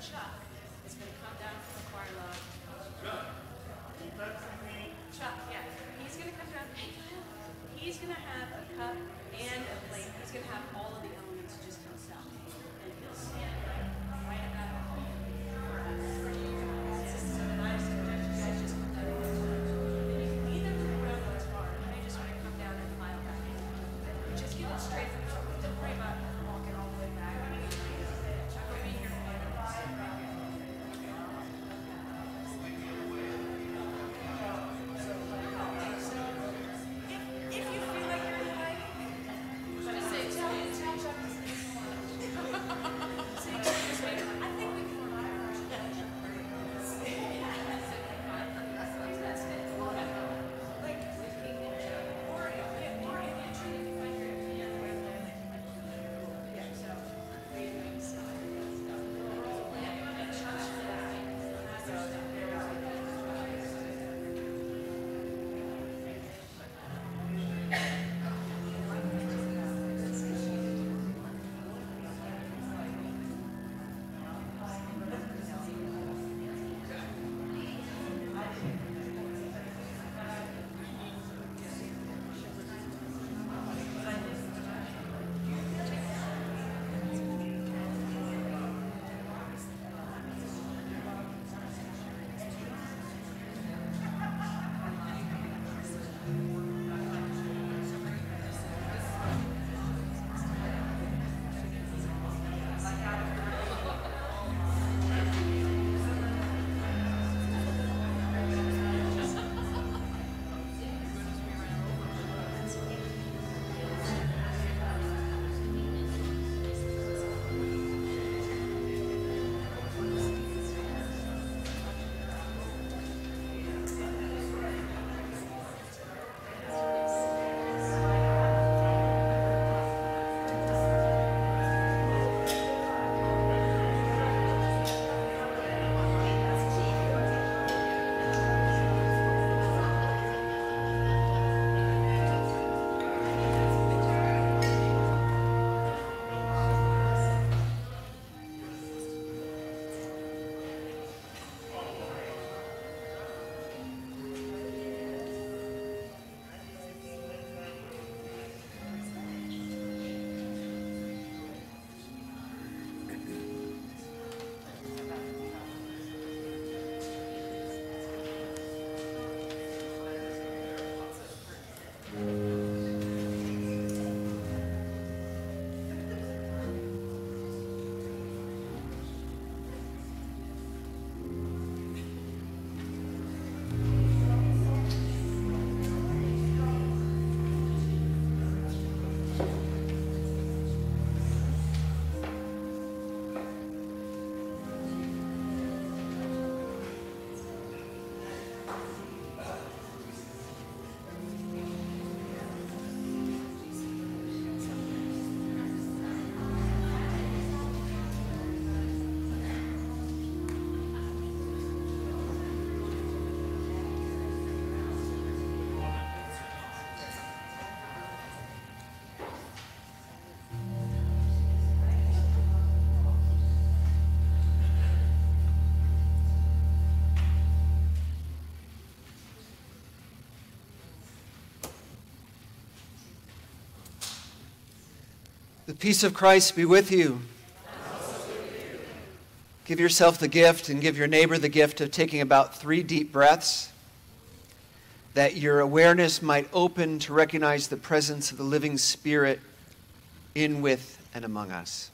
Chuck is going to come down from the choir loft. Chuck, yeah. He's going to come down. He's going to have a cup and a plate. He's going to have all The peace of Christ be with you. Give yourself the gift and give your neighbor the gift of taking about three deep breaths, that your awareness might open to recognize the presence of the living Spirit in, with, and among us.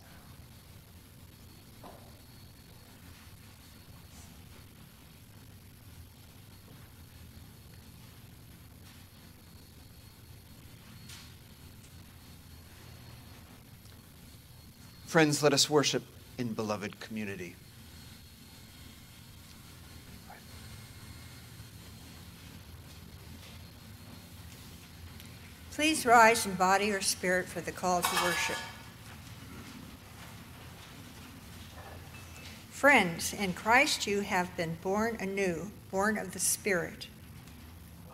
Friends, let us worship in beloved community. Please rise in body or spirit for the call to worship. Friends, in Christ you have been born anew, born of the Spirit.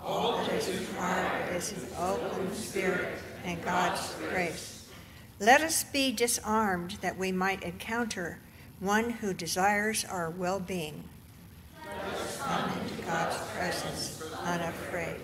All that is required is an open spirit and God's grace. Let us be disarmed that we might encounter one who desires our well being. Come into God's presence unafraid.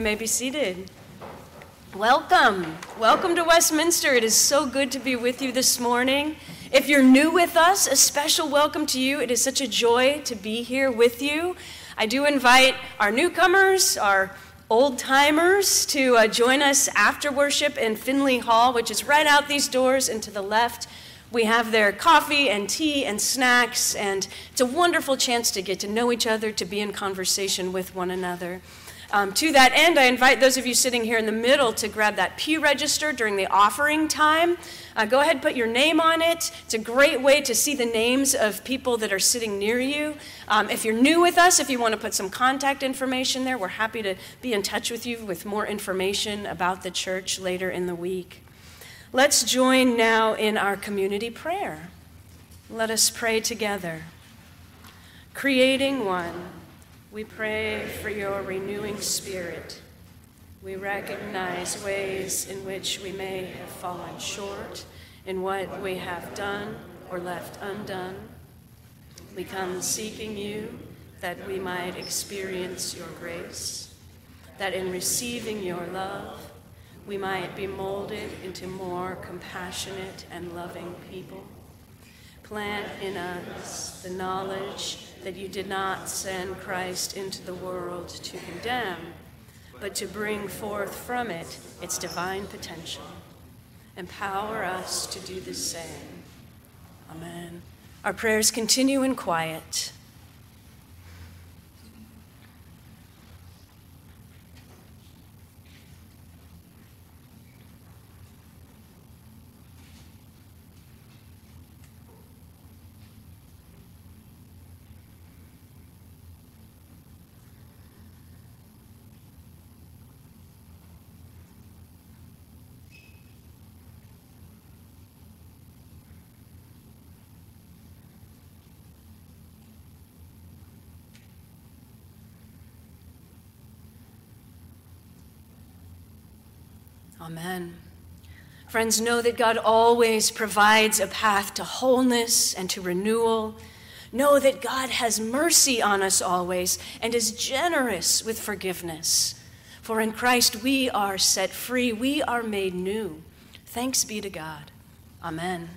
You may be seated. Welcome. Welcome to Westminster. It is so good to be with you this morning. If you're new with us, a special welcome to you. It is such a joy to be here with you. I do invite our newcomers, our old timers, to uh, join us after worship in Finley Hall, which is right out these doors and to the left. We have their coffee and tea and snacks, and it's a wonderful chance to get to know each other, to be in conversation with one another. Um, to that end, I invite those of you sitting here in the middle to grab that pew register during the offering time. Uh, go ahead put your name on it. It's a great way to see the names of people that are sitting near you. Um, if you're new with us, if you want to put some contact information there, we're happy to be in touch with you with more information about the church later in the week. Let's join now in our community prayer. Let us pray together. Creating one we pray for your renewing spirit. We recognize ways in which we may have fallen short in what we have done or left undone. We come seeking you that we might experience your grace, that in receiving your love, we might be molded into more compassionate and loving people. Plant in us the knowledge that you did not send Christ into the world to condemn, but to bring forth from it its divine potential. Empower us to do the same. Amen. Our prayers continue in quiet. Amen. Friends, know that God always provides a path to wholeness and to renewal. Know that God has mercy on us always and is generous with forgiveness. For in Christ we are set free, we are made new. Thanks be to God. Amen.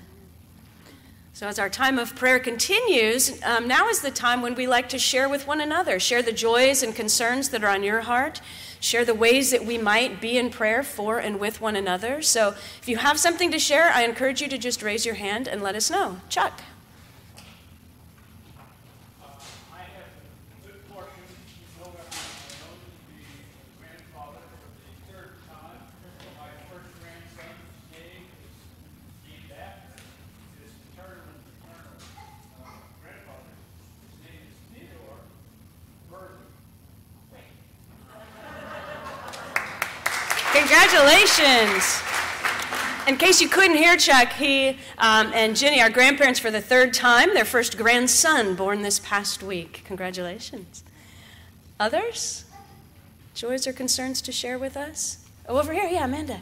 So, as our time of prayer continues, um, now is the time when we like to share with one another, share the joys and concerns that are on your heart, share the ways that we might be in prayer for and with one another. So, if you have something to share, I encourage you to just raise your hand and let us know. Chuck. Congratulations. In case you couldn't hear Chuck, he um, and Jenny are grandparents for the third time, their first grandson born this past week. Congratulations. Others? Joys or concerns to share with us? Oh, over here, yeah, Amanda.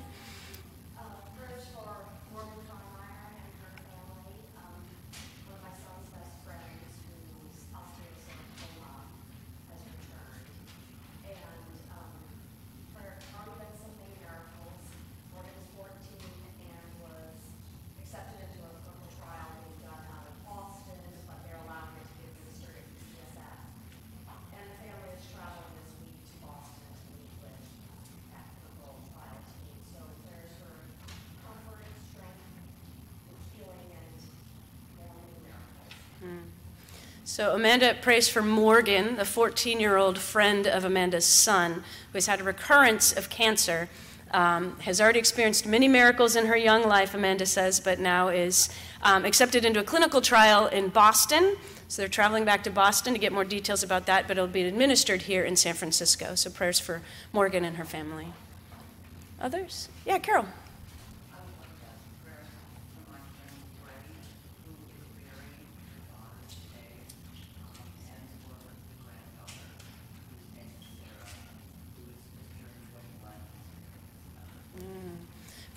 So Amanda prays for Morgan, the 14 year old friend of Amanda's son, who has had a recurrence of cancer. Um, has already experienced many miracles in her young life, Amanda says, but now is um, accepted into a clinical trial in Boston. So they're traveling back to Boston to get more details about that, but it'll be administered here in San Francisco. So prayers for Morgan and her family. Others? Yeah, Carol.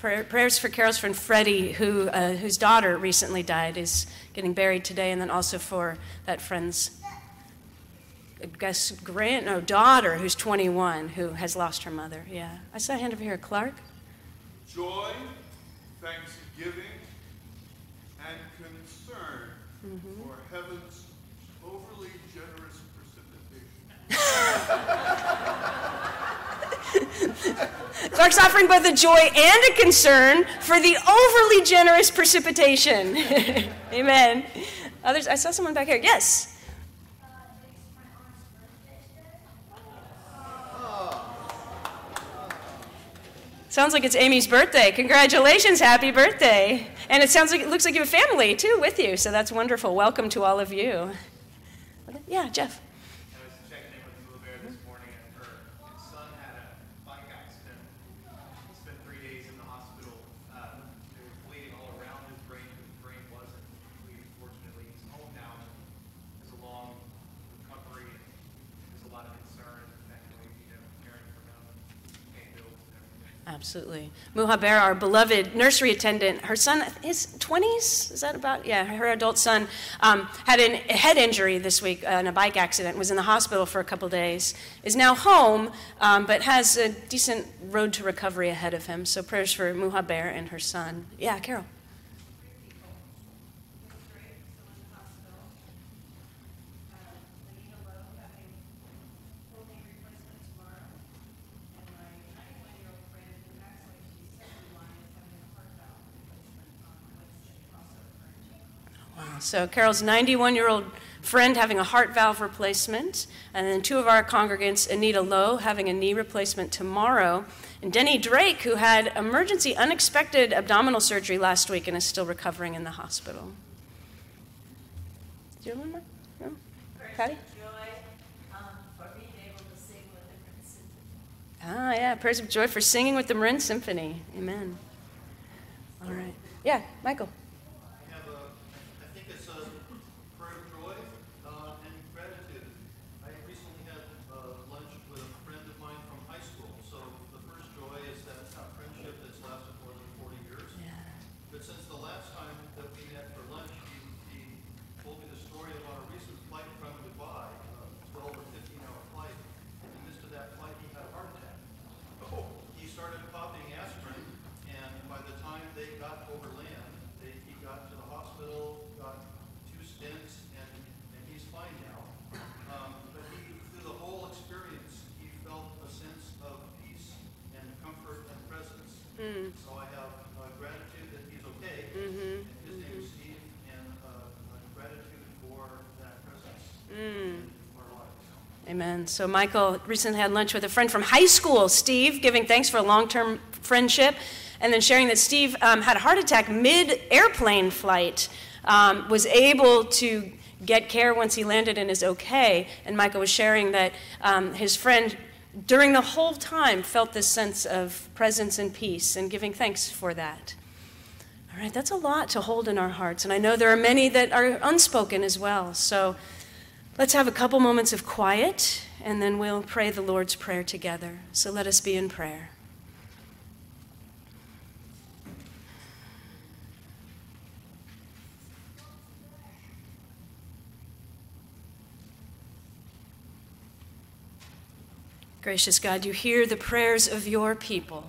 Prayers for Carol's friend Freddie, who, uh, whose daughter recently died, is getting buried today, and then also for that friend's I guess grand no daughter who's 21 who has lost her mother. Yeah, I saw a hand over here, Clark. Joy, thanksgiving, and concern mm-hmm. for heaven's overly generous precipitation. Clark's offering both a joy and a concern for the overly generous precipitation. Amen. Others, I saw someone back here. Yes. Sounds like it's Amy's birthday. Congratulations, happy birthday. And it sounds like it looks like you have family too with you, so that's wonderful. Welcome to all of you. Yeah, Jeff. Absolutely. Muhaber, our beloved nursery attendant, her son, his 20s, is that about? Yeah, her adult son um, had a head injury this week uh, in a bike accident, was in the hospital for a couple days, is now home, um, but has a decent road to recovery ahead of him. So prayers for Muhaber and her son. Yeah, Carol. So Carol's 91 year old friend having a heart valve replacement, and then two of our congregants, Anita Lowe, having a knee replacement tomorrow, and Denny Drake, who had emergency unexpected abdominal surgery last week and is still recovering in the hospital. Do you have one more? No? Patty? Ah, yeah, prayers of joy for singing with the Marin Symphony. Amen. All right. Yeah, Michael. started popping aspirin, and by the time they got overland, they, he got to the hospital, got two stents, and, and he's fine now. Um, but he, through the whole experience, he felt a sense of peace and comfort and presence. So I have uh, gratitude that he's okay, and his name is Steve, and uh, uh, gratitude for that presence in our lives. Amen. So Michael recently had lunch with a friend from high school, Steve, giving thanks for a long-term friendship, and then sharing that Steve um, had a heart attack mid-airplane flight, um, was able to get care once he landed and is okay. And Michael was sharing that um, his friend, during the whole time, felt this sense of presence and peace, and giving thanks for that. All right, that's a lot to hold in our hearts, and I know there are many that are unspoken as well. So. Let's have a couple moments of quiet, and then we'll pray the Lord's Prayer together. So let us be in prayer. Gracious God, you hear the prayers of your people,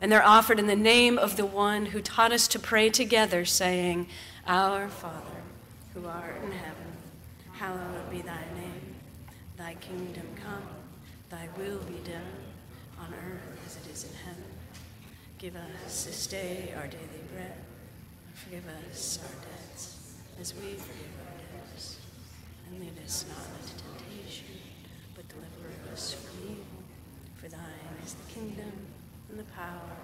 and they're offered in the name of the one who taught us to pray together, saying, Our Father, who art in heaven hallowed be thy name. Thy kingdom come, thy will be done, on earth as it is in heaven. Give us this day our daily bread, and forgive us our debts, as we forgive our debtors. And lead us not into temptation, but deliver us from evil. For thine is the kingdom, and the power,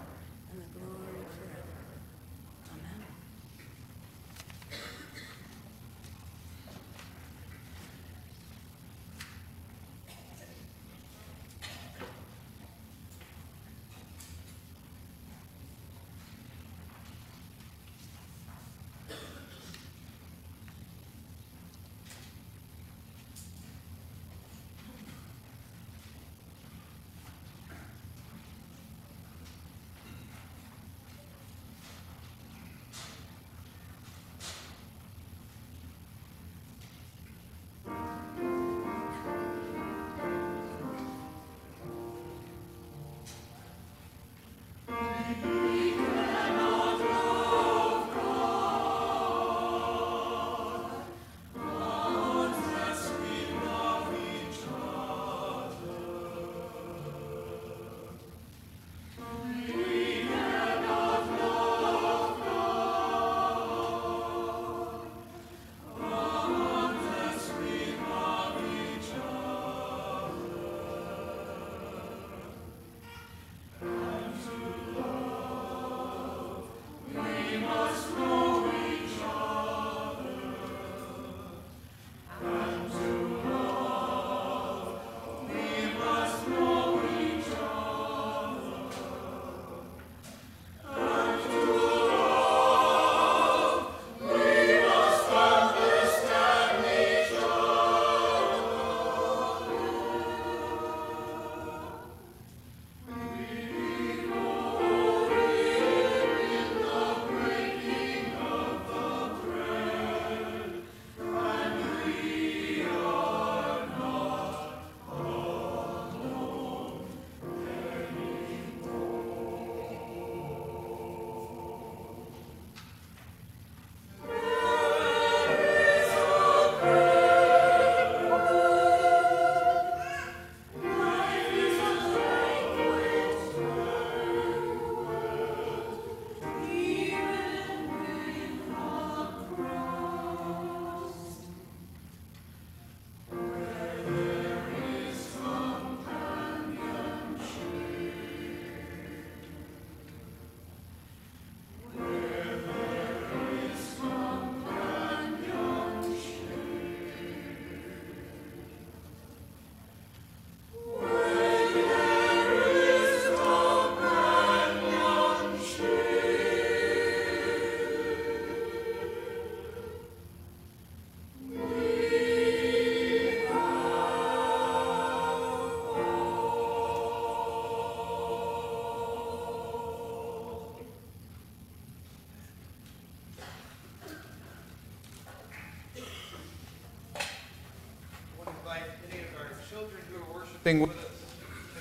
thing with us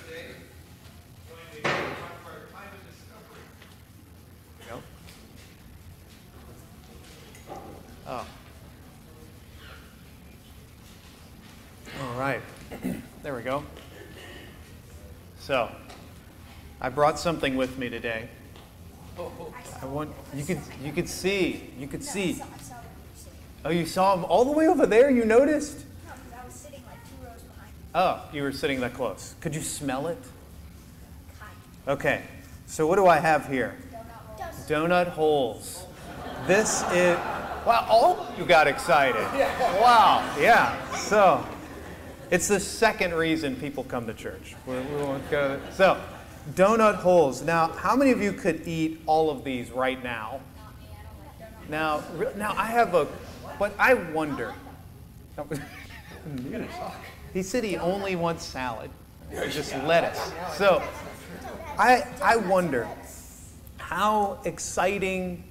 today going to talk about discovery. Yep. Oh. All right. there we go. So, I brought something with me today. I want you could you could see you could see. Oh, you saw him all the way over there. You noticed. Oh, you were sitting that close. Could you smell it? Okay. So what do I have here? Does Donut holes. This is wow. All you got excited. Wow. Yeah. So it's the second reason people come to church. We, we won't go. So donut holes. Now, how many of you could eat all of these right now? Now, now I have a, but I wonder. he said he only wants salad, just lettuce. So, I I wonder, how exciting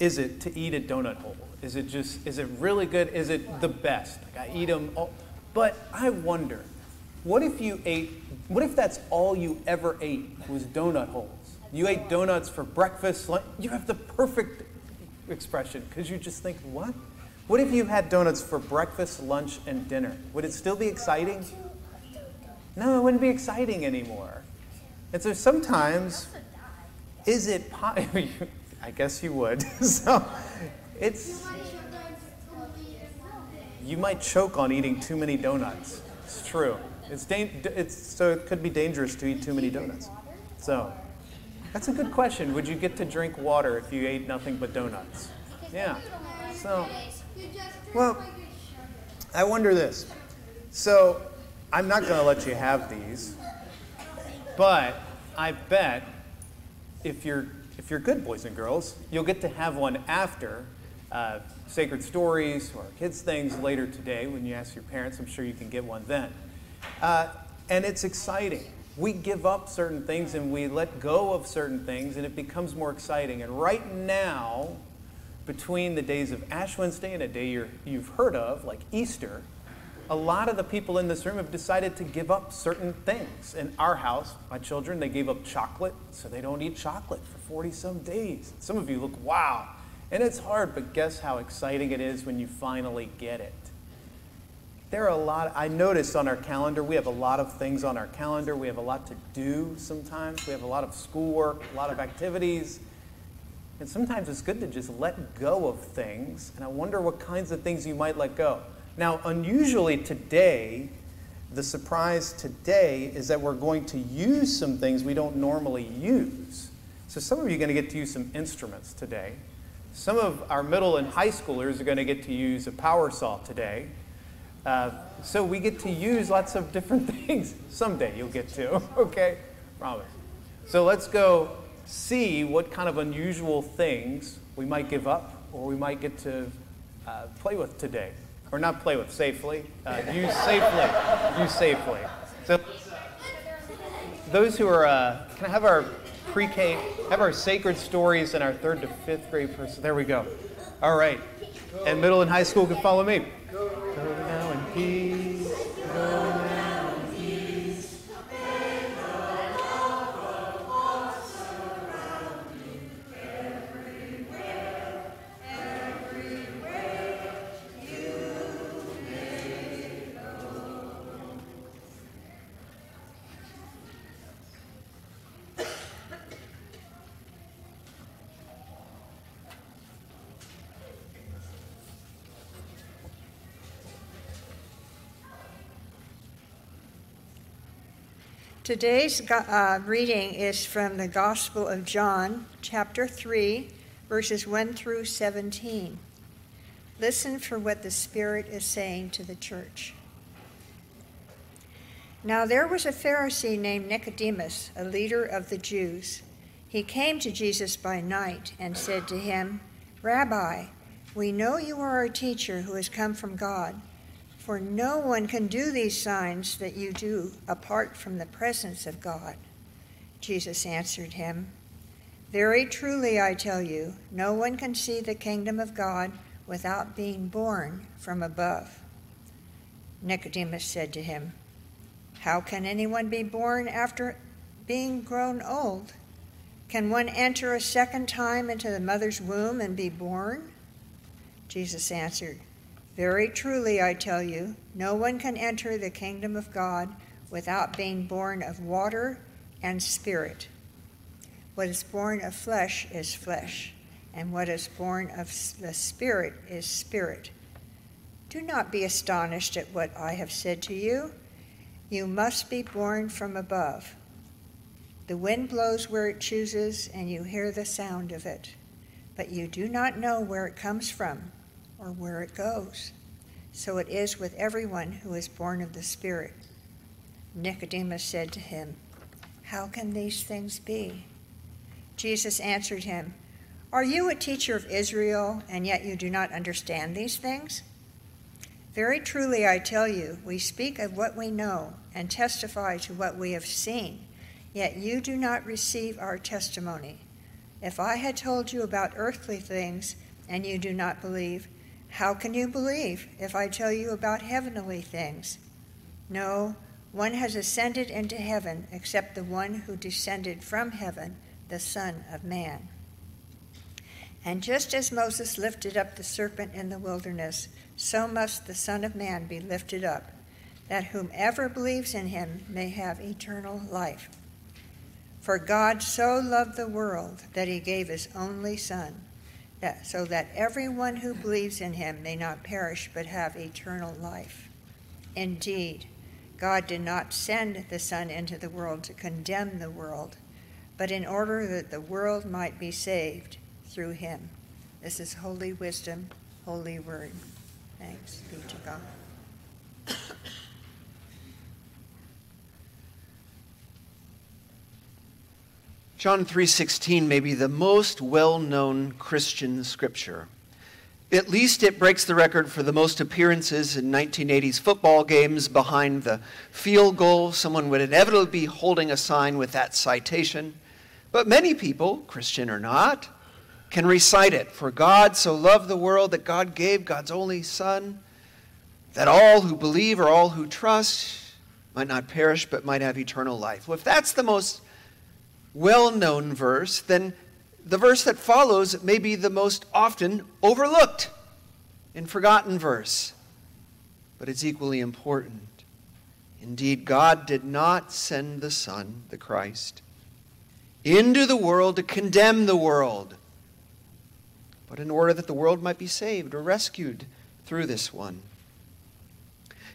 is it to eat a donut hole? Is it just is it really good? Is it the best? Like I eat them, all, but I wonder, what if you ate? What if that's all you ever ate was donut holes? You ate donuts for breakfast. lunch. You have the perfect expression because you just think, what? What if you had donuts for breakfast, lunch, and dinner? Would it still be exciting? No, it wouldn't be exciting anymore. And so sometimes, is it po- I guess you would. so it's you might choke on eating too many donuts. It's true. It's, it's so it could be dangerous to eat too many donuts. So that's a good question. Would you get to drink water if you ate nothing but donuts? Yeah. So well, I wonder this. So I'm not going to let you have these, but I bet if you're if you're good boys and girls, you'll get to have one after uh, Sacred Stories or Kids Things later today. When you ask your parents, I'm sure you can get one then. Uh, and it's exciting. We give up certain things and we let go of certain things, and it becomes more exciting. And right now, between the days of Ash Wednesday and a day you're, you've heard of, like Easter, a lot of the people in this room have decided to give up certain things. In our house, my children, they gave up chocolate, so they don't eat chocolate for 40 some days. Some of you look, wow. And it's hard, but guess how exciting it is when you finally get it? There are a lot, I noticed on our calendar, we have a lot of things on our calendar. We have a lot to do sometimes. We have a lot of schoolwork, a lot of activities. And sometimes it's good to just let go of things. And I wonder what kinds of things you might let go. Now, unusually today, the surprise today is that we're going to use some things we don't normally use. So, some of you are going to get to use some instruments today. Some of our middle and high schoolers are going to get to use a power saw today. Uh, so, we get to use lots of different things. Someday you'll get to, okay? Promise. So, let's go see what kind of unusual things we might give up or we might get to uh, play with today or not play with safely, uh, use safely, use safely. So those who are, uh, can I have our pre-K, have our sacred stories and our third to fifth grade person? There we go. All right, and middle and high school can follow me. Go now in peace. Today's uh, reading is from the Gospel of John, chapter 3, verses 1 through 17. Listen for what the Spirit is saying to the church. Now there was a Pharisee named Nicodemus, a leader of the Jews. He came to Jesus by night and said to him, Rabbi, we know you are a teacher who has come from God. For no one can do these signs that you do apart from the presence of God. Jesus answered him, Very truly I tell you, no one can see the kingdom of God without being born from above. Nicodemus said to him, How can anyone be born after being grown old? Can one enter a second time into the mother's womb and be born? Jesus answered, very truly, I tell you, no one can enter the kingdom of God without being born of water and spirit. What is born of flesh is flesh, and what is born of the spirit is spirit. Do not be astonished at what I have said to you. You must be born from above. The wind blows where it chooses, and you hear the sound of it, but you do not know where it comes from or where it goes. So it is with everyone who is born of the Spirit. Nicodemus said to him, How can these things be? Jesus answered him, Are you a teacher of Israel, and yet you do not understand these things? Very truly I tell you, we speak of what we know and testify to what we have seen, yet you do not receive our testimony. If I had told you about earthly things and you do not believe, how can you believe if I tell you about heavenly things? No, one has ascended into heaven except the one who descended from heaven, the Son of Man. And just as Moses lifted up the serpent in the wilderness, so must the Son of Man be lifted up, that whomever believes in him may have eternal life. For God so loved the world that he gave his only Son that, so that everyone who believes in him may not perish but have eternal life. Indeed, God did not send the Son into the world to condemn the world, but in order that the world might be saved through him. This is holy wisdom, holy word. Thanks be to God. John 3:16 may be the most well-known Christian scripture. At least it breaks the record for the most appearances in 1980s football games behind the field goal. Someone would inevitably be holding a sign with that citation. But many people, Christian or not, can recite it. For God so loved the world that God gave God's only Son, that all who believe or all who trust might not perish but might have eternal life. Well, if that's the most well known verse, then the verse that follows may be the most often overlooked and forgotten verse. But it's equally important. Indeed, God did not send the Son, the Christ, into the world to condemn the world, but in order that the world might be saved or rescued through this one.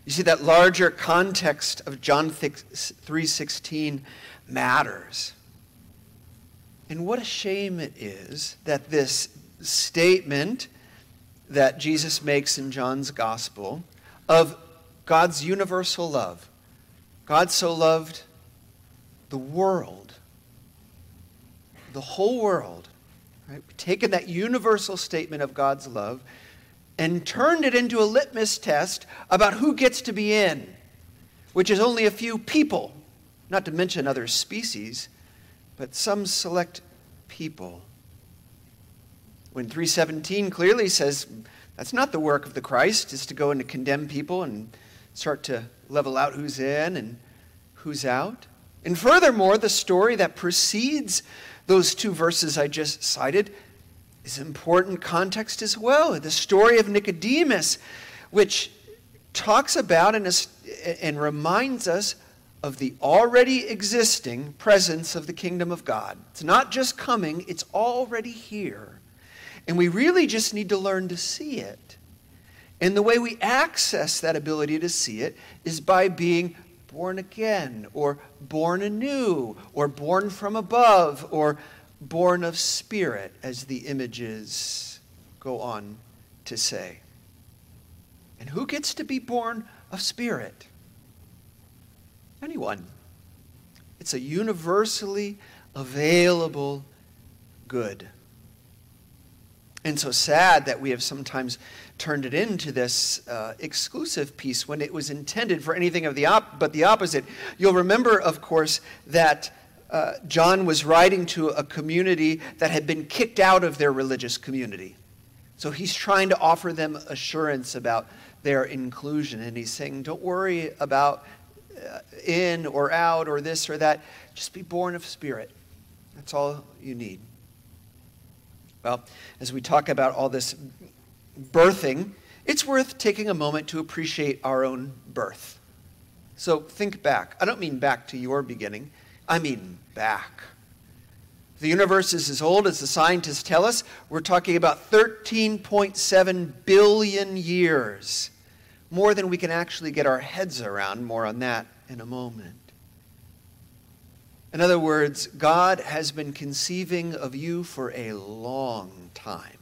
You see that larger context of John 3:16 matters. And what a shame it is that this statement that Jesus makes in John's gospel of God's universal love, God so loved the world, the whole world, right? Taken that universal statement of God's love and turned it into a litmus test about who gets to be in, which is only a few people, not to mention other species but some select people. When 317 clearly says that's not the work of the Christ, is to go and to condemn people and start to level out who's in and who's out. And furthermore, the story that precedes those two verses I just cited is important context as well. The story of Nicodemus, which talks about and, and reminds us of the already existing presence of the kingdom of God. It's not just coming, it's already here. And we really just need to learn to see it. And the way we access that ability to see it is by being born again, or born anew, or born from above, or born of spirit, as the images go on to say. And who gets to be born of spirit? Anyone. It's a universally available good. And so sad that we have sometimes turned it into this uh, exclusive piece when it was intended for anything of the op- but the opposite. You'll remember, of course, that uh, John was writing to a community that had been kicked out of their religious community. So he's trying to offer them assurance about their inclusion. And he's saying, don't worry about Uh, in or out or this or that. Just be born of spirit. That's all you need. Well, as we talk about all this birthing, it's worth taking a moment to appreciate our own birth. So think back. I don't mean back to your beginning. I mean, back. The universe is as old as the scientists tell us. We're talking about 13.7 billion years. More than we can actually get our heads around. More on that in a moment. In other words, God has been conceiving of you for a long time.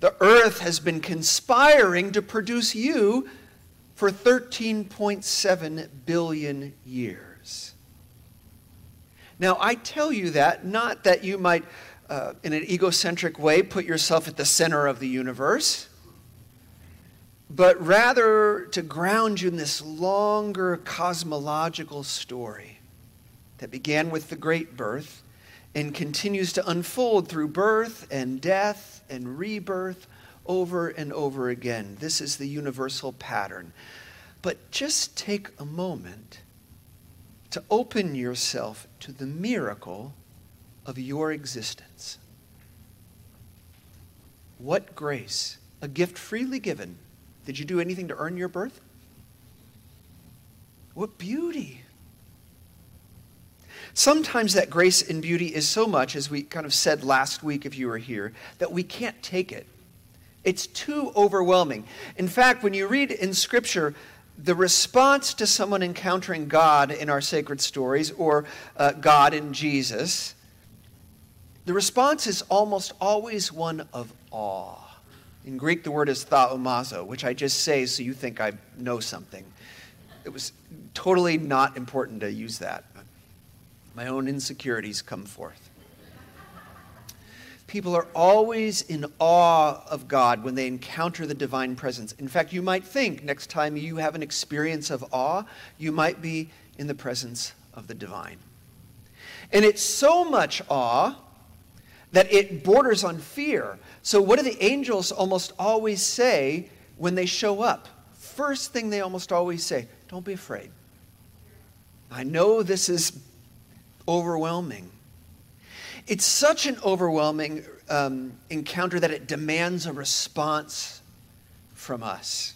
The earth has been conspiring to produce you for 13.7 billion years. Now, I tell you that not that you might, uh, in an egocentric way, put yourself at the center of the universe, but rather to ground you in this longer cosmological story that began with the great birth and continues to unfold through birth and death and rebirth over and over again. This is the universal pattern. But just take a moment to open yourself to the miracle of your existence. What grace, a gift freely given. Did you do anything to earn your birth? What beauty. Sometimes that grace and beauty is so much, as we kind of said last week if you were here, that we can't take it. It's too overwhelming. In fact, when you read in Scripture, the response to someone encountering God in our sacred stories or uh, God in Jesus, the response is almost always one of awe. In Greek, the word is thaumazo, which I just say so you think I know something. It was totally not important to use that. My own insecurities come forth. People are always in awe of God when they encounter the divine presence. In fact, you might think next time you have an experience of awe, you might be in the presence of the divine. And it's so much awe that it borders on fear. So, what do the angels almost always say when they show up? First thing they almost always say, Don't be afraid. I know this is overwhelming. It's such an overwhelming um, encounter that it demands a response from us.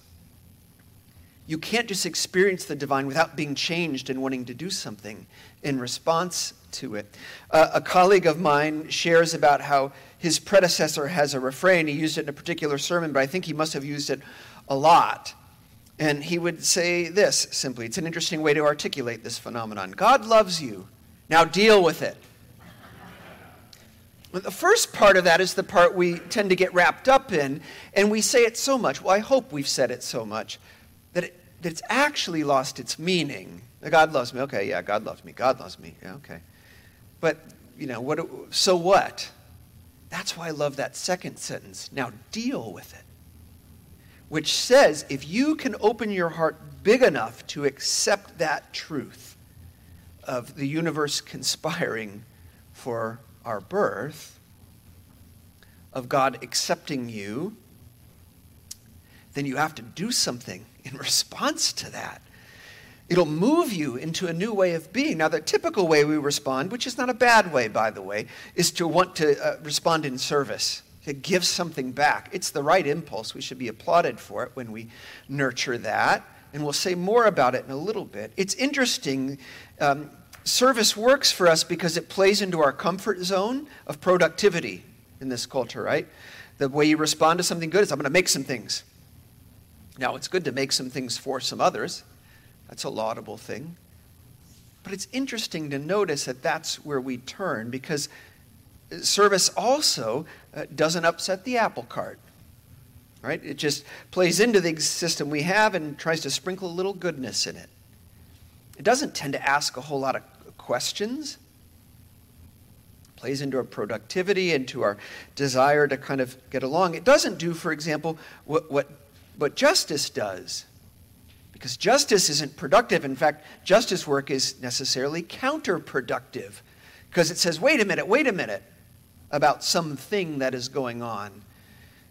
You can't just experience the divine without being changed and wanting to do something in response to it. Uh, a colleague of mine shares about how his predecessor has a refrain. He used it in a particular sermon, but I think he must have used it a lot. And he would say this simply it's an interesting way to articulate this phenomenon God loves you. Now deal with it. The first part of that is the part we tend to get wrapped up in, and we say it so much. Well, I hope we've said it so much that, it, that it's actually lost its meaning. God loves me. Okay, yeah, God loves me. God loves me. Yeah, okay. But, you know, what, so what? That's why I love that second sentence. Now deal with it. Which says if you can open your heart big enough to accept that truth of the universe conspiring for our birth, of God accepting you, then you have to do something in response to that. It'll move you into a new way of being. Now, the typical way we respond, which is not a bad way, by the way, is to want to uh, respond in service, to give something back. It's the right impulse. We should be applauded for it when we nurture that. And we'll say more about it in a little bit. It's interesting. Um, service works for us because it plays into our comfort zone of productivity in this culture, right? The way you respond to something good is I'm going to make some things. Now, it's good to make some things for some others. That's a laudable thing. But it's interesting to notice that that's where we turn because service also uh, doesn't upset the apple cart. Right? It just plays into the system we have and tries to sprinkle a little goodness in it. It doesn't tend to ask a whole lot of questions. Plays into our productivity, into our desire to kind of get along. It doesn't do, for example, what, what, what justice does. Because justice isn't productive. In fact, justice work is necessarily counterproductive. Because it says, wait a minute, wait a minute, about something that is going on.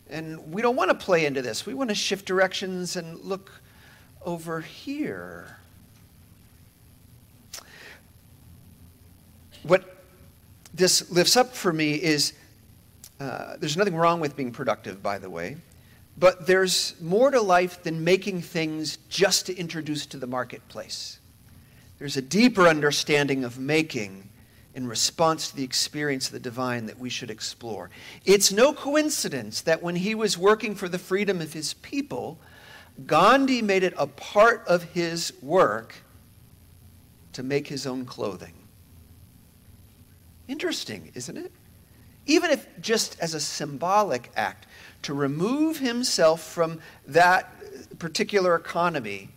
And we don't want to play into this. We want to shift directions and look over here. what this lifts up for me is uh, there's nothing wrong with being productive, by the way, but there's more to life than making things just to introduce to the marketplace. There's a deeper understanding of making in response to the experience of the divine that we should explore. It's no coincidence that when he was working for the freedom of his people, Gandhi made it a part of his work to make his own clothing. Interesting, isn't it? Even if just as a symbolic act, to remove himself from that particular economy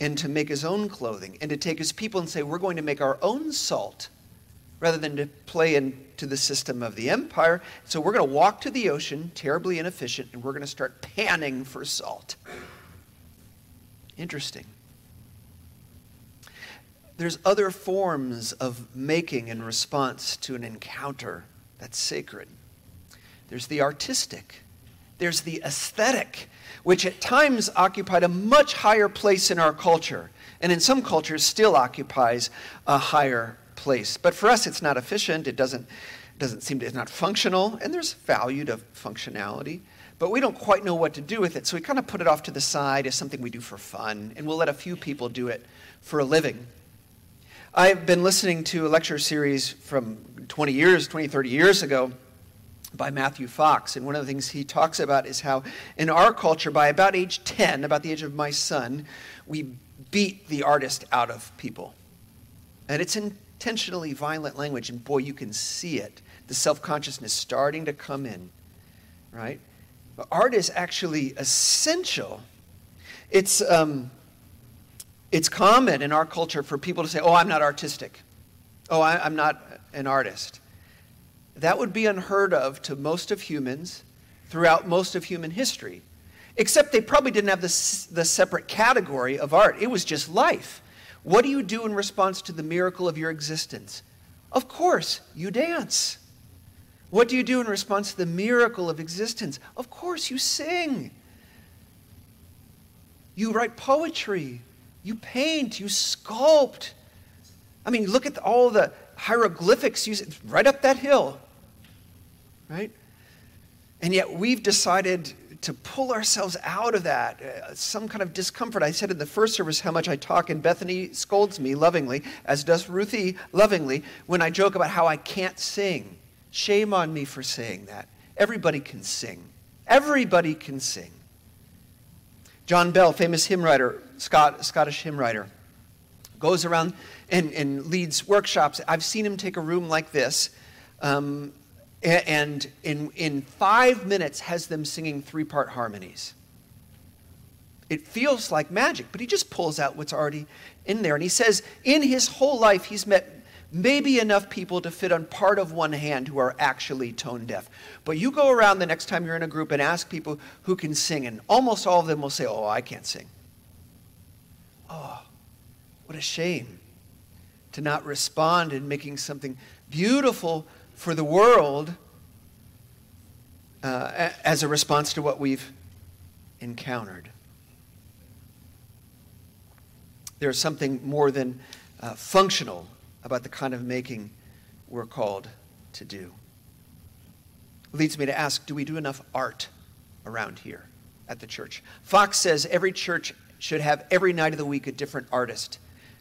and to make his own clothing and to take his people and say, we're going to make our own salt rather than to play into the system of the empire. So we're going to walk to the ocean, terribly inefficient, and we're going to start panning for salt. Interesting. There's other forms of making in response to an encounter that's sacred. There's the artistic, there's the aesthetic, which at times occupied a much higher place in our culture, and in some cultures still occupies a higher place. But for us, it's not efficient. It doesn't, doesn't seem to, it's not functional, and there's value to functionality. But we don't quite know what to do with it, so we kind of put it off to the side as something we do for fun, and we'll let a few people do it for a living. I've been listening to a lecture series from 20 years, 20, 30 years ago by Matthew Fox. And one of the things he talks about is how in our culture, by about age 10, about the age of my son, we beat the artist out of people. And it's intentionally violent language, and boy, you can see it. The self consciousness starting to come in, right? But art is actually essential. It's, um, it's common in our culture for people to say, oh, I'm not artistic. Oh, I, I'm not an artist. That would be unheard of to most of humans throughout most of human history. Except they probably didn't have the, the separate category of art. It was just life. What do you do in response to the miracle of your existence? Of course, you dance. What do you do in response to the miracle of existence? Of course, you sing. You write poetry. You paint. You sculpt. I mean, look at all the hieroglyphics used right up that hill. Right? And yet we've decided to pull ourselves out of that, uh, some kind of discomfort. I said in the first service how much I talk, and Bethany scolds me lovingly, as does Ruthie lovingly, when I joke about how I can't sing. Shame on me for saying that. Everybody can sing. Everybody can sing. John Bell, famous hymn writer, Scott, Scottish hymn writer, goes around and, and leads workshops. I've seen him take a room like this um, and in, in five minutes has them singing three part harmonies. It feels like magic, but he just pulls out what's already in there. And he says, in his whole life, he's met maybe enough people to fit on part of one hand who are actually tone deaf. But you go around the next time you're in a group and ask people who can sing, and almost all of them will say, Oh, I can't sing. Oh, what a shame to not respond in making something beautiful for the world uh, as a response to what we've encountered. There's something more than uh, functional about the kind of making we're called to do. Leads me to ask do we do enough art around here at the church? Fox says every church should have every night of the week a different artist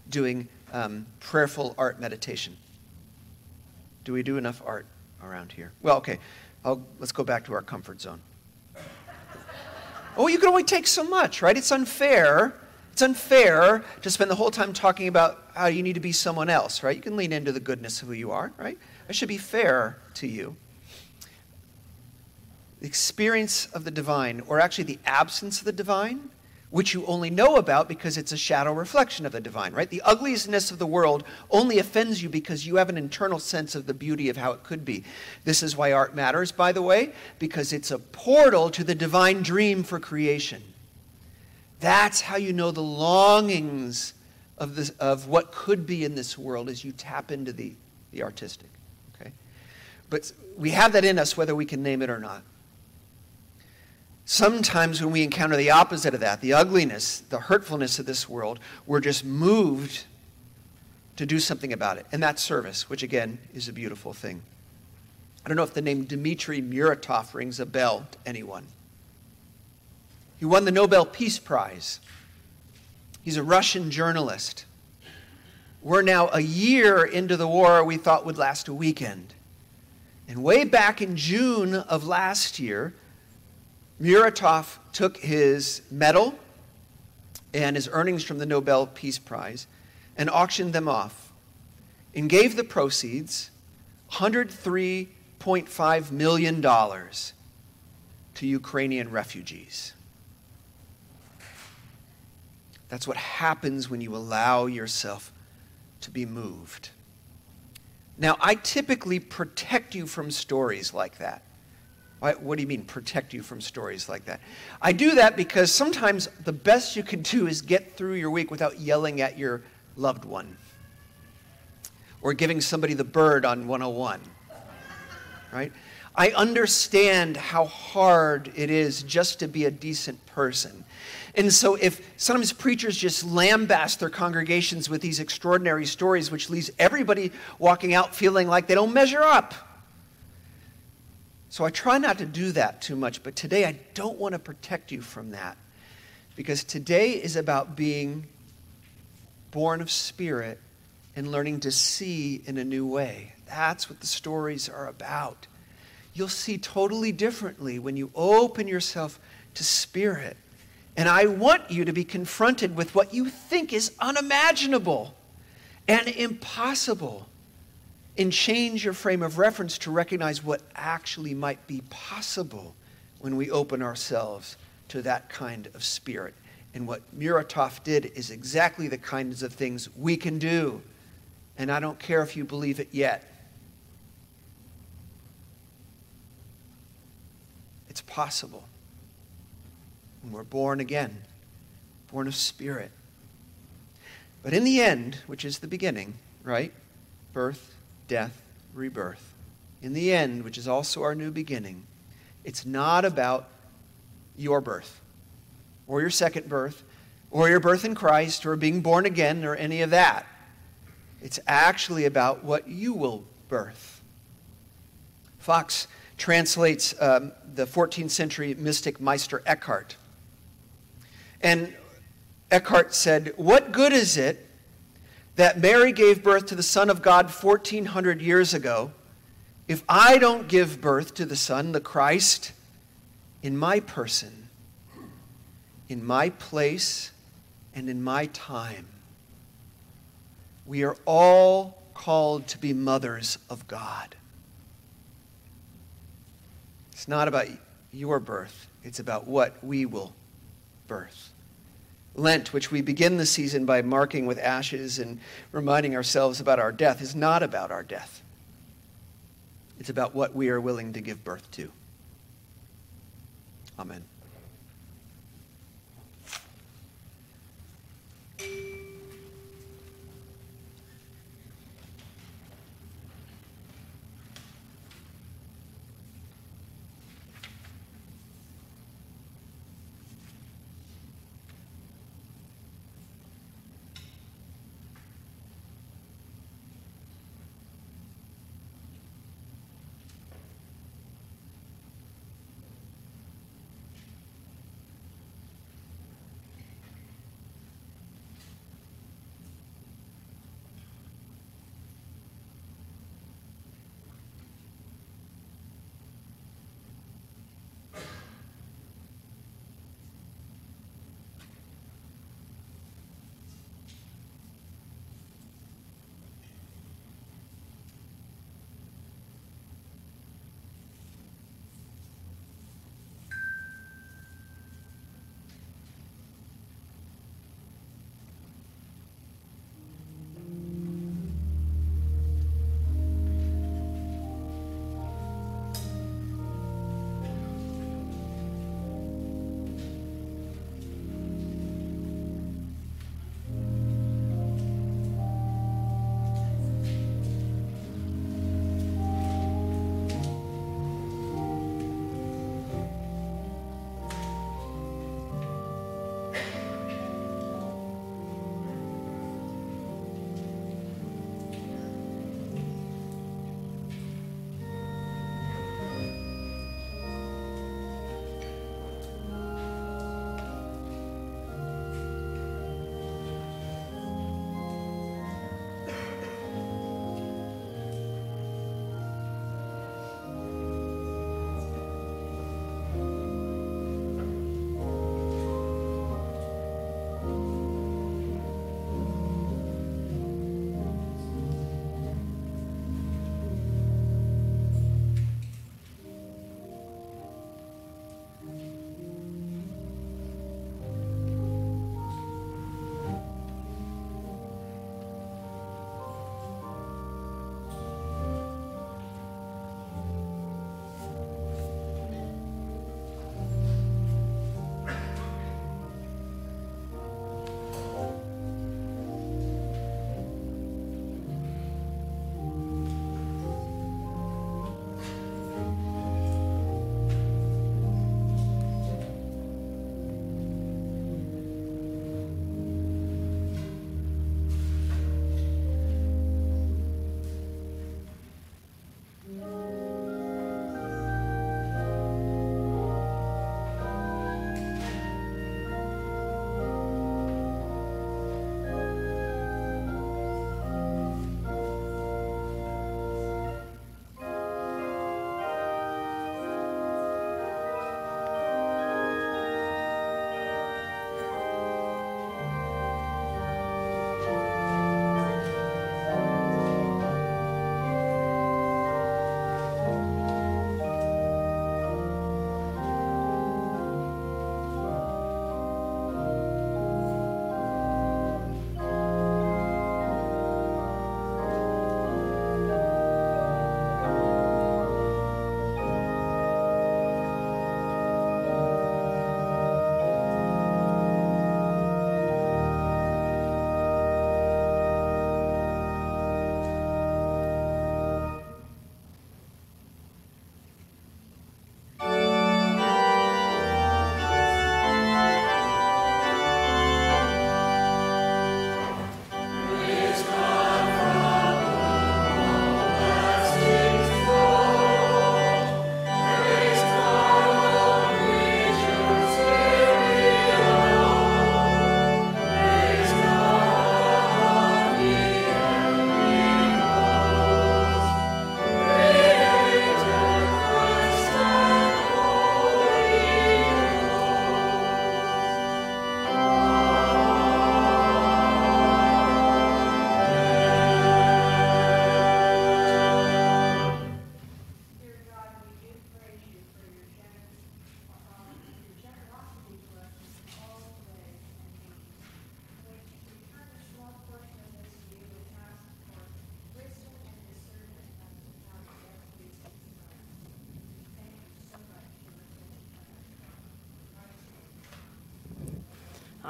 doing um, prayerful art meditation. Do we do enough art around here? Well, okay, I'll, let's go back to our comfort zone. Oh, you can only take so much, right? It's unfair. It's unfair to spend the whole time talking about how you need to be someone else, right? You can lean into the goodness of who you are, right? I should be fair to you. The experience of the divine, or actually the absence of the divine, which you only know about because it's a shadow reflection of the divine, right? The ugliness of the world only offends you because you have an internal sense of the beauty of how it could be. This is why art matters, by the way, because it's a portal to the divine dream for creation. That's how you know the longings of, this, of what could be in this world as you tap into the, the artistic. Okay? But we have that in us whether we can name it or not. Sometimes when we encounter the opposite of that, the ugliness, the hurtfulness of this world, we're just moved to do something about it. And that's service, which again is a beautiful thing. I don't know if the name Dmitry Muratov rings a bell to anyone. He won the Nobel Peace Prize. He's a Russian journalist. We're now a year into the war we thought would last a weekend. And way back in June of last year, Muratov took his medal and his earnings from the Nobel Peace Prize and auctioned them off and gave the proceeds $103.5 million to Ukrainian refugees. That's what happens when you allow yourself to be moved. Now, I typically protect you from stories like that. What do you mean, protect you from stories like that? I do that because sometimes the best you can do is get through your week without yelling at your loved one or giving somebody the bird on 101. Right? I understand how hard it is just to be a decent person. And so, if sometimes preachers just lambast their congregations with these extraordinary stories, which leaves everybody walking out feeling like they don't measure up. So, I try not to do that too much, but today I don't want to protect you from that. Because today is about being born of spirit and learning to see in a new way. That's what the stories are about. You'll see totally differently when you open yourself to spirit. And I want you to be confronted with what you think is unimaginable and impossible and change your frame of reference to recognize what actually might be possible when we open ourselves to that kind of spirit. And what Muratov did is exactly the kinds of things we can do. And I don't care if you believe it yet. It's possible when we're born again, born of spirit. But in the end, which is the beginning, right? Birth, death, rebirth. In the end, which is also our new beginning, it's not about your birth or your second birth or your birth in Christ or being born again or any of that. It's actually about what you will birth. Fox translates um, the 14th century mystic Meister Eckhart and Eckhart said, What good is it that Mary gave birth to the Son of God 1400 years ago if I don't give birth to the Son, the Christ, in my person, in my place, and in my time? We are all called to be mothers of God. It's not about your birth, it's about what we will birth. Lent, which we begin the season by marking with ashes and reminding ourselves about our death, is not about our death. It's about what we are willing to give birth to. Amen.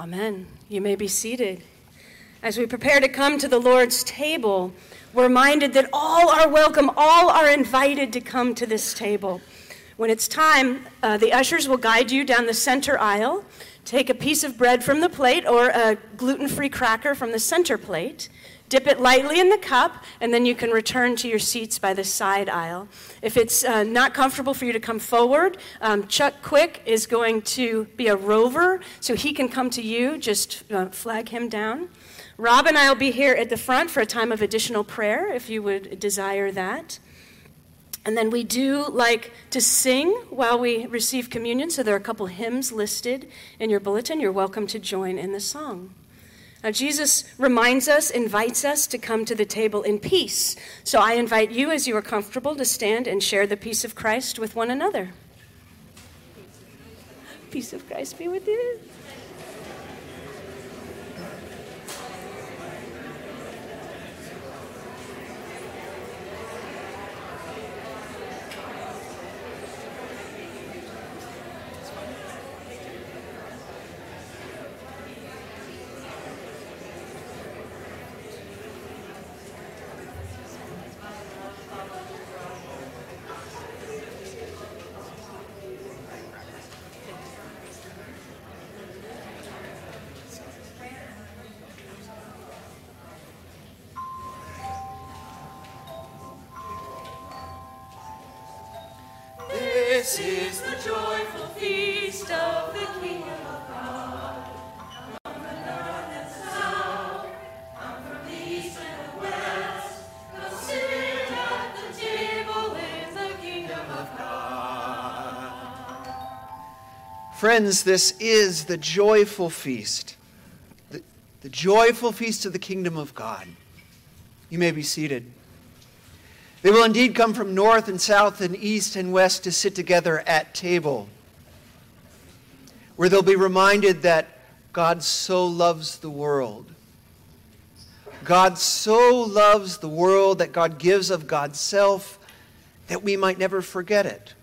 Amen. You may be seated. As we prepare to come to the Lord's table, we're reminded that all are welcome, all are invited to come to this table. When it's time, uh, the ushers will guide you down the center aisle. Take a piece of bread from the plate or a gluten free cracker from the center plate. Dip it lightly in the cup, and then you can return to your seats by the side aisle. If it's uh, not comfortable for you to come forward, um, Chuck Quick is going to be a rover, so he can come to you. Just uh, flag him down. Rob and I will be here at the front for a time of additional prayer if you would desire that. And then we do like to sing while we receive communion, so there are a couple hymns listed in your bulletin. You're welcome to join in the song. Now, Jesus reminds us, invites us to come to the table in peace. So I invite you, as you are comfortable, to stand and share the peace of Christ with one another. Peace of Christ be with you. Friends, this is the joyful feast, the, the joyful feast of the kingdom of God. You may be seated. They will indeed come from north and south and east and west to sit together at table, where they'll be reminded that God so loves the world. God so loves the world that God gives of God's self that we might never forget it.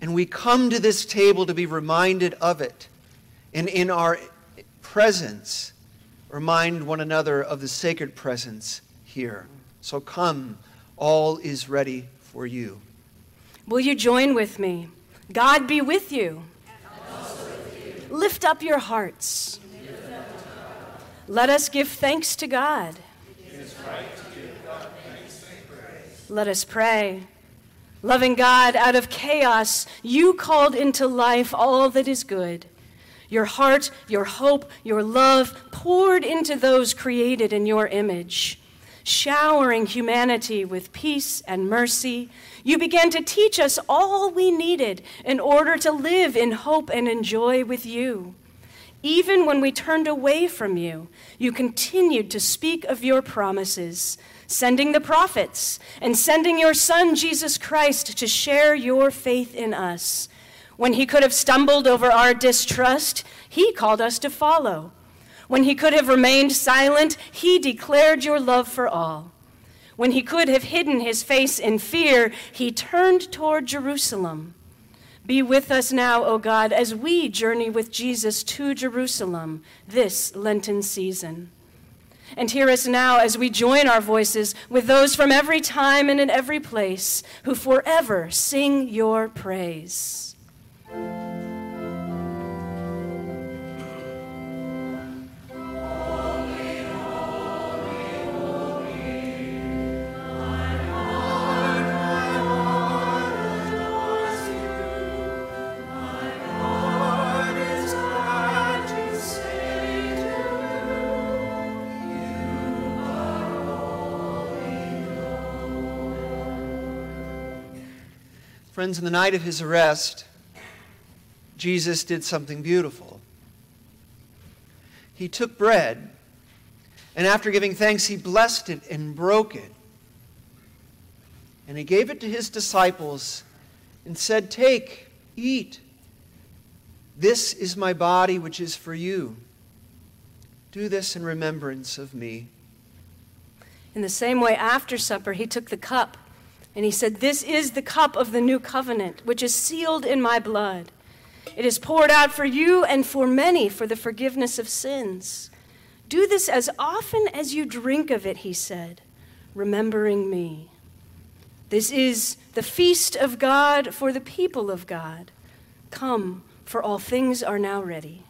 And we come to this table to be reminded of it. And in our presence, remind one another of the sacred presence here. So come, all is ready for you. Will you join with me? God be with you. Lift up your hearts. Let us give thanks to God Let us pray. Loving God, out of chaos, you called into life all that is good. Your heart, your hope, your love poured into those created in your image showering humanity with peace and mercy, you began to teach us all we needed in order to live in hope and in joy with you. Even when we turned away from you, you continued to speak of your promises, sending the prophets and sending your Son, Jesus Christ, to share your faith in us. When he could have stumbled over our distrust, he called us to follow. When he could have remained silent, he declared your love for all. When he could have hidden his face in fear, he turned toward Jerusalem. Be with us now, O God, as we journey with Jesus to Jerusalem this Lenten season. And hear us now as we join our voices with those from every time and in every place who forever sing your praise. Friends, in the night of his arrest, Jesus did something beautiful. He took bread, and after giving thanks, he blessed it and broke it. And he gave it to his disciples and said, Take, eat. This is my body, which is for you. Do this in remembrance of me. In the same way, after supper, he took the cup and he said, This is the cup of the new covenant, which is sealed in my blood. It is poured out for you and for many for the forgiveness of sins. Do this as often as you drink of it, he said, remembering me. This is the feast of God for the people of God. Come, for all things are now ready.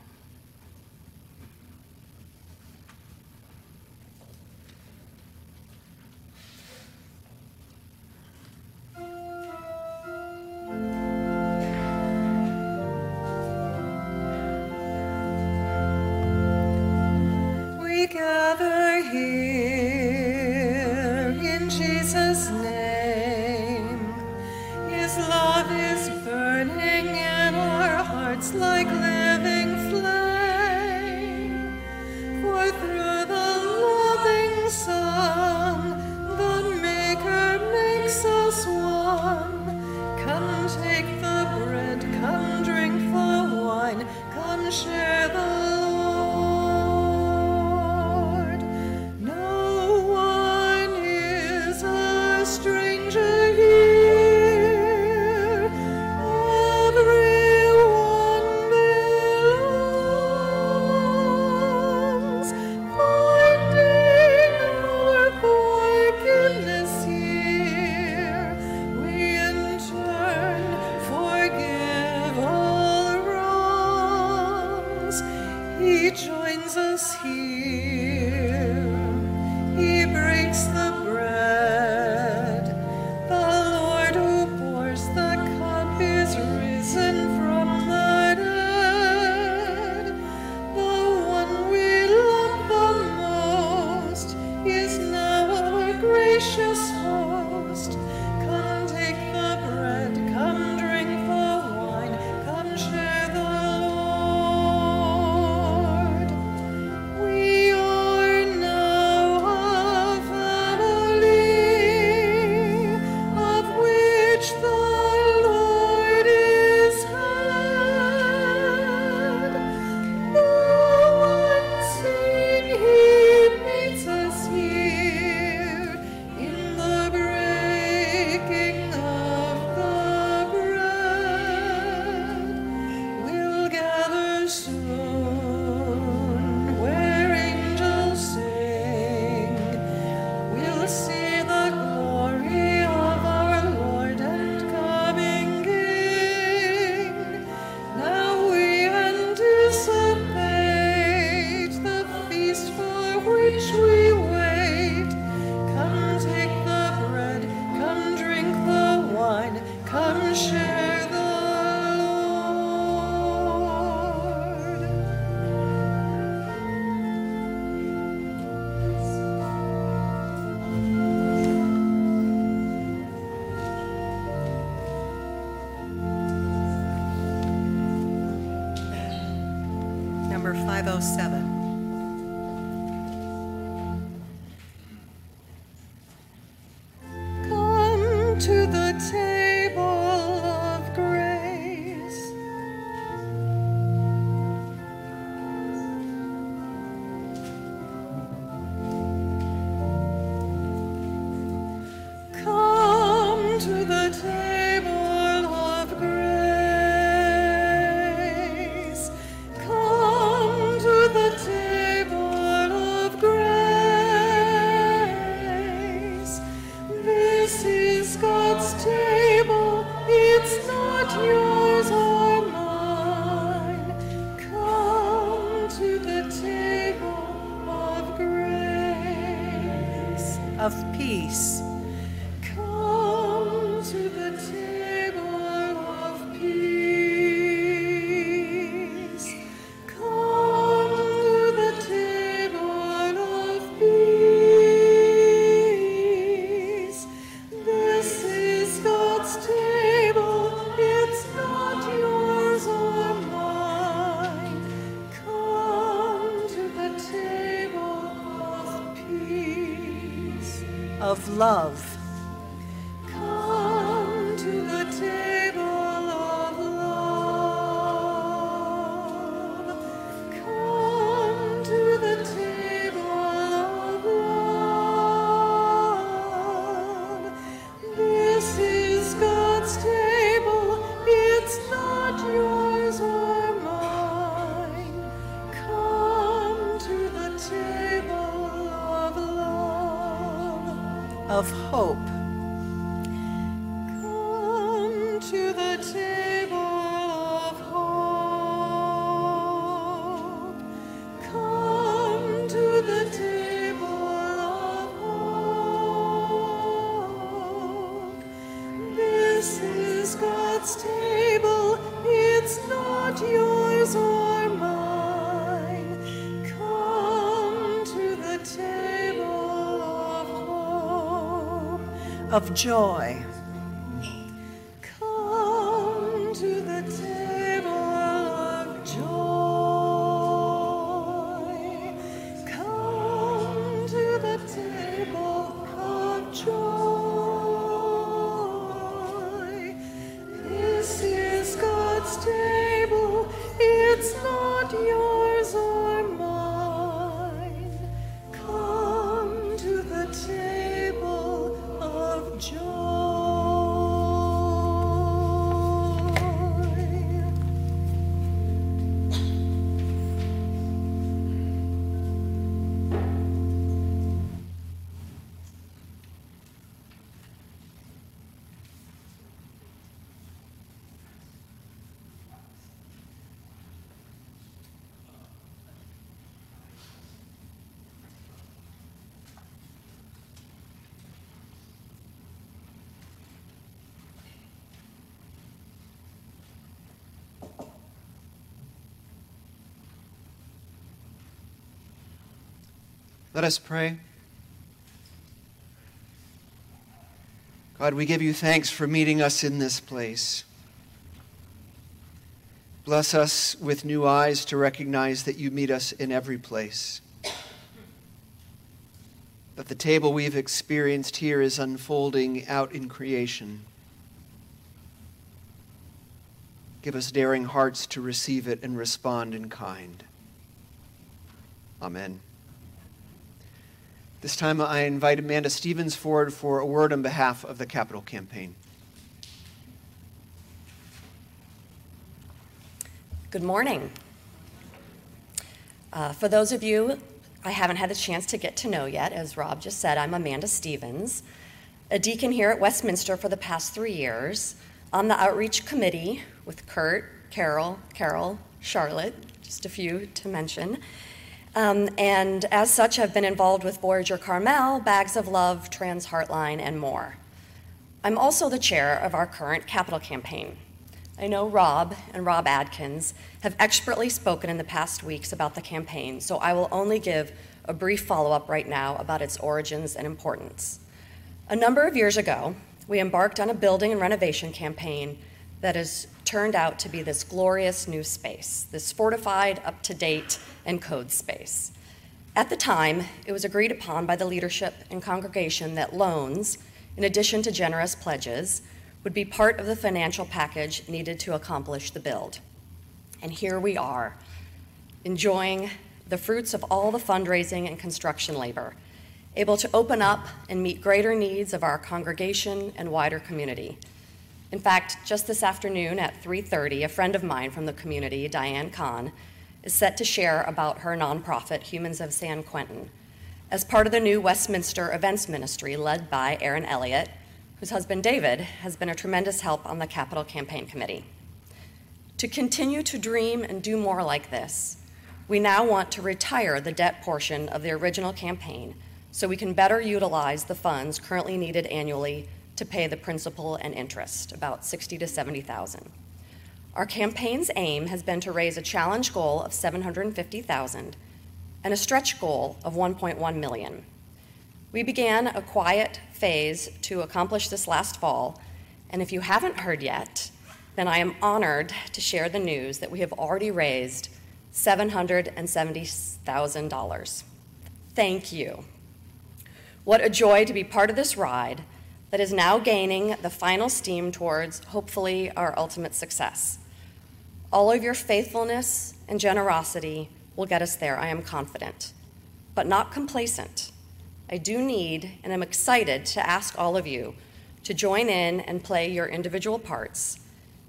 together here. love. Of joy. Let us pray. God, we give you thanks for meeting us in this place. Bless us with new eyes to recognize that you meet us in every place. That the table we've experienced here is unfolding out in creation. Give us daring hearts to receive it and respond in kind. Amen. This time I invite Amanda Stevens forward for a word on behalf of the Capital Campaign. Good morning. Uh, for those of you I haven't had the chance to get to know yet, as Rob just said, I'm Amanda Stevens, a deacon here at Westminster for the past three years, on the outreach committee with Kurt, Carol, Carol, Charlotte, just a few to mention. Um, and as such, I've been involved with Voyager Carmel, Bags of Love, Trans Heartline, and more. I'm also the chair of our current capital campaign. I know Rob and Rob Adkins have expertly spoken in the past weeks about the campaign, so I will only give a brief follow up right now about its origins and importance. A number of years ago, we embarked on a building and renovation campaign that has turned out to be this glorious new space, this fortified, up to date, and code space. At the time, it was agreed upon by the leadership and congregation that loans, in addition to generous pledges, would be part of the financial package needed to accomplish the build. And here we are, enjoying the fruits of all the fundraising and construction labor, able to open up and meet greater needs of our congregation and wider community. In fact, just this afternoon at 3:30, a friend of mine from the community, Diane Kahn, is set to share about her nonprofit Humans of San Quentin as part of the new Westminster Events Ministry led by Aaron Elliott, whose husband David has been a tremendous help on the Capital Campaign Committee. To continue to dream and do more like this, we now want to retire the debt portion of the original campaign so we can better utilize the funds currently needed annually to pay the principal and interest, about 60 to 70,000. Our campaign's aim has been to raise a challenge goal of 750,000 and a stretch goal of 1.1 million. We began a quiet phase to accomplish this last fall, and if you haven't heard yet, then I am honored to share the news that we have already raised $770,000. Thank you. What a joy to be part of this ride that is now gaining the final steam towards, hopefully, our ultimate success. All of your faithfulness and generosity will get us there, I am confident, but not complacent. I do need and am excited to ask all of you to join in and play your individual parts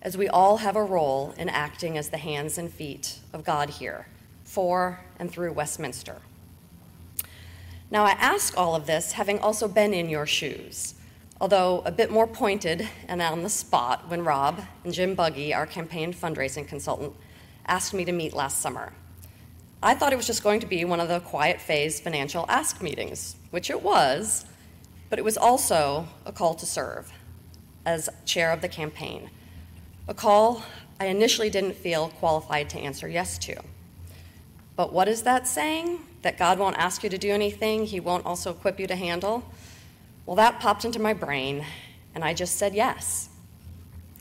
as we all have a role in acting as the hands and feet of God here, for and through Westminster. Now, I ask all of this having also been in your shoes, although a bit more pointed and on the spot when Rob and Jim Buggy, our campaign fundraising consultant, asked me to meet last summer. I thought it was just going to be one of the quiet phase financial ask meetings, which it was, but it was also a call to serve as chair of the campaign. A call I initially didn't feel qualified to answer yes to. But what is that saying? That God won't ask you to do anything He won't also equip you to handle? Well, that popped into my brain, and I just said yes.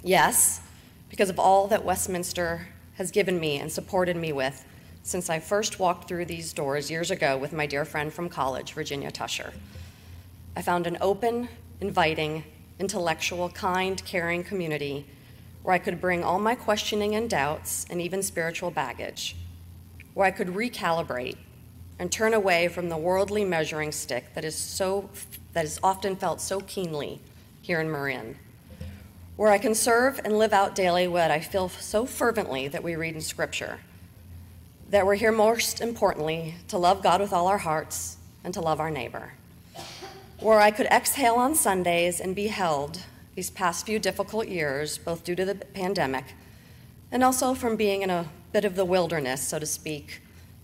Yes, because of all that Westminster has given me and supported me with since I first walked through these doors years ago with my dear friend from college, Virginia Tusher. I found an open, inviting, intellectual, kind, caring community where I could bring all my questioning and doubts and even spiritual baggage, where I could recalibrate and turn away from the worldly measuring stick that is so that is often felt so keenly here in Marin, where I can serve and live out daily what I feel so fervently that we read in Scripture. That we're here most importantly to love God with all our hearts and to love our neighbor. Where I could exhale on Sundays and be held these past few difficult years, both due to the pandemic and also from being in a bit of the wilderness, so to speak,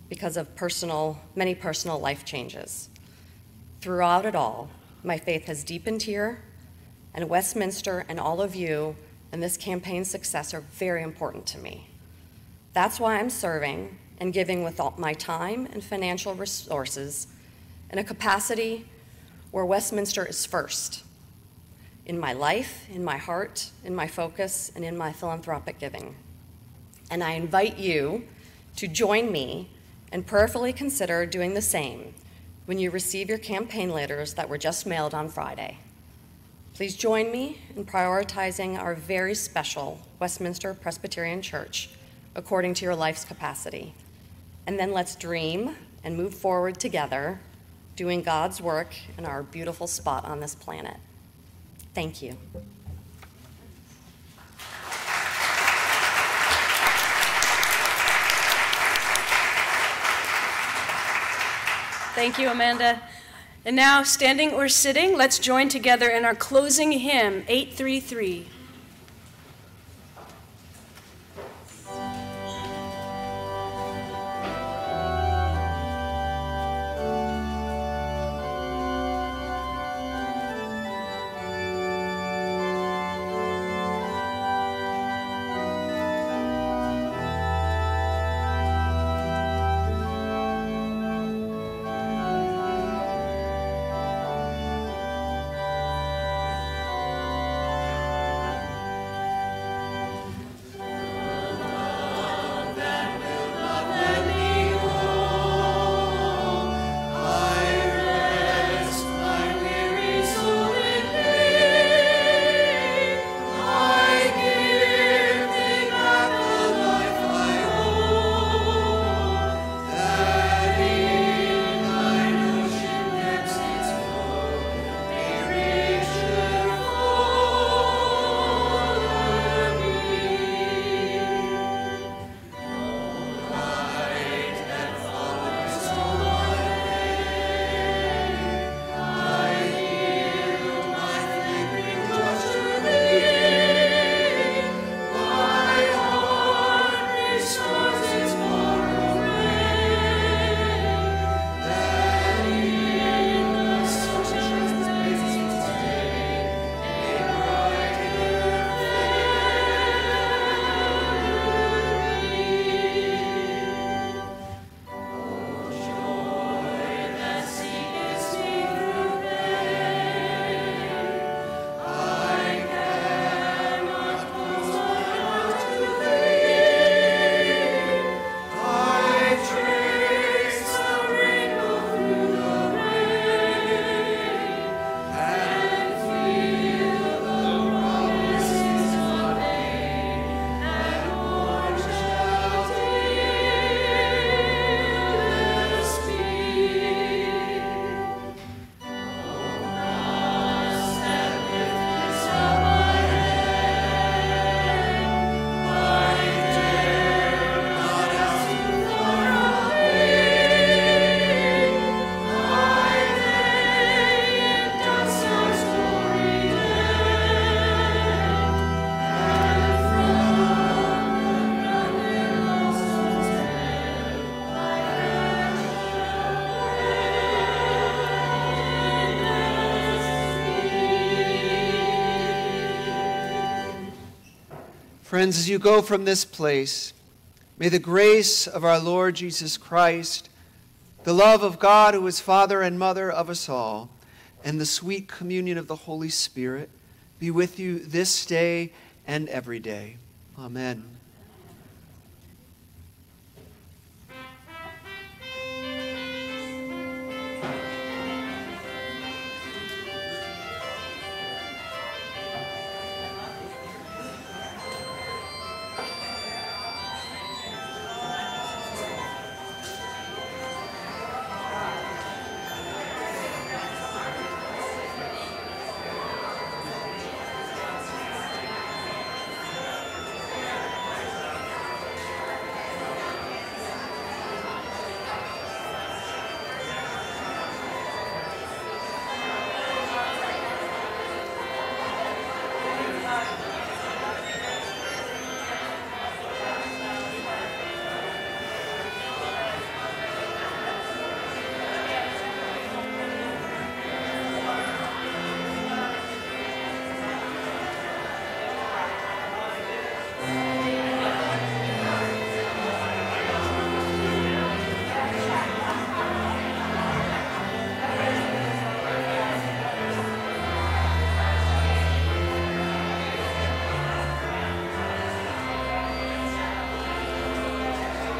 because of personal, many personal life changes. Throughout it all, my faith has deepened here, and Westminster and all of you and this campaign's success are very important to me. That's why I'm serving and giving with all my time and financial resources in a capacity where Westminster is first in my life, in my heart, in my focus, and in my philanthropic giving. And I invite you to join me and prayerfully consider doing the same when you receive your campaign letters that were just mailed on Friday. Please join me in prioritizing our very special Westminster Presbyterian Church according to your life's capacity. And then let's dream and move forward together, doing God's work in our beautiful spot on this planet. Thank you. Thank you, Amanda. And now, standing or sitting, let's join together in our closing hymn, 833. Friends, as you go from this place, may the grace of our Lord Jesus Christ, the love of God, who is Father and Mother of us all, and the sweet communion of the Holy Spirit be with you this day and every day. Amen.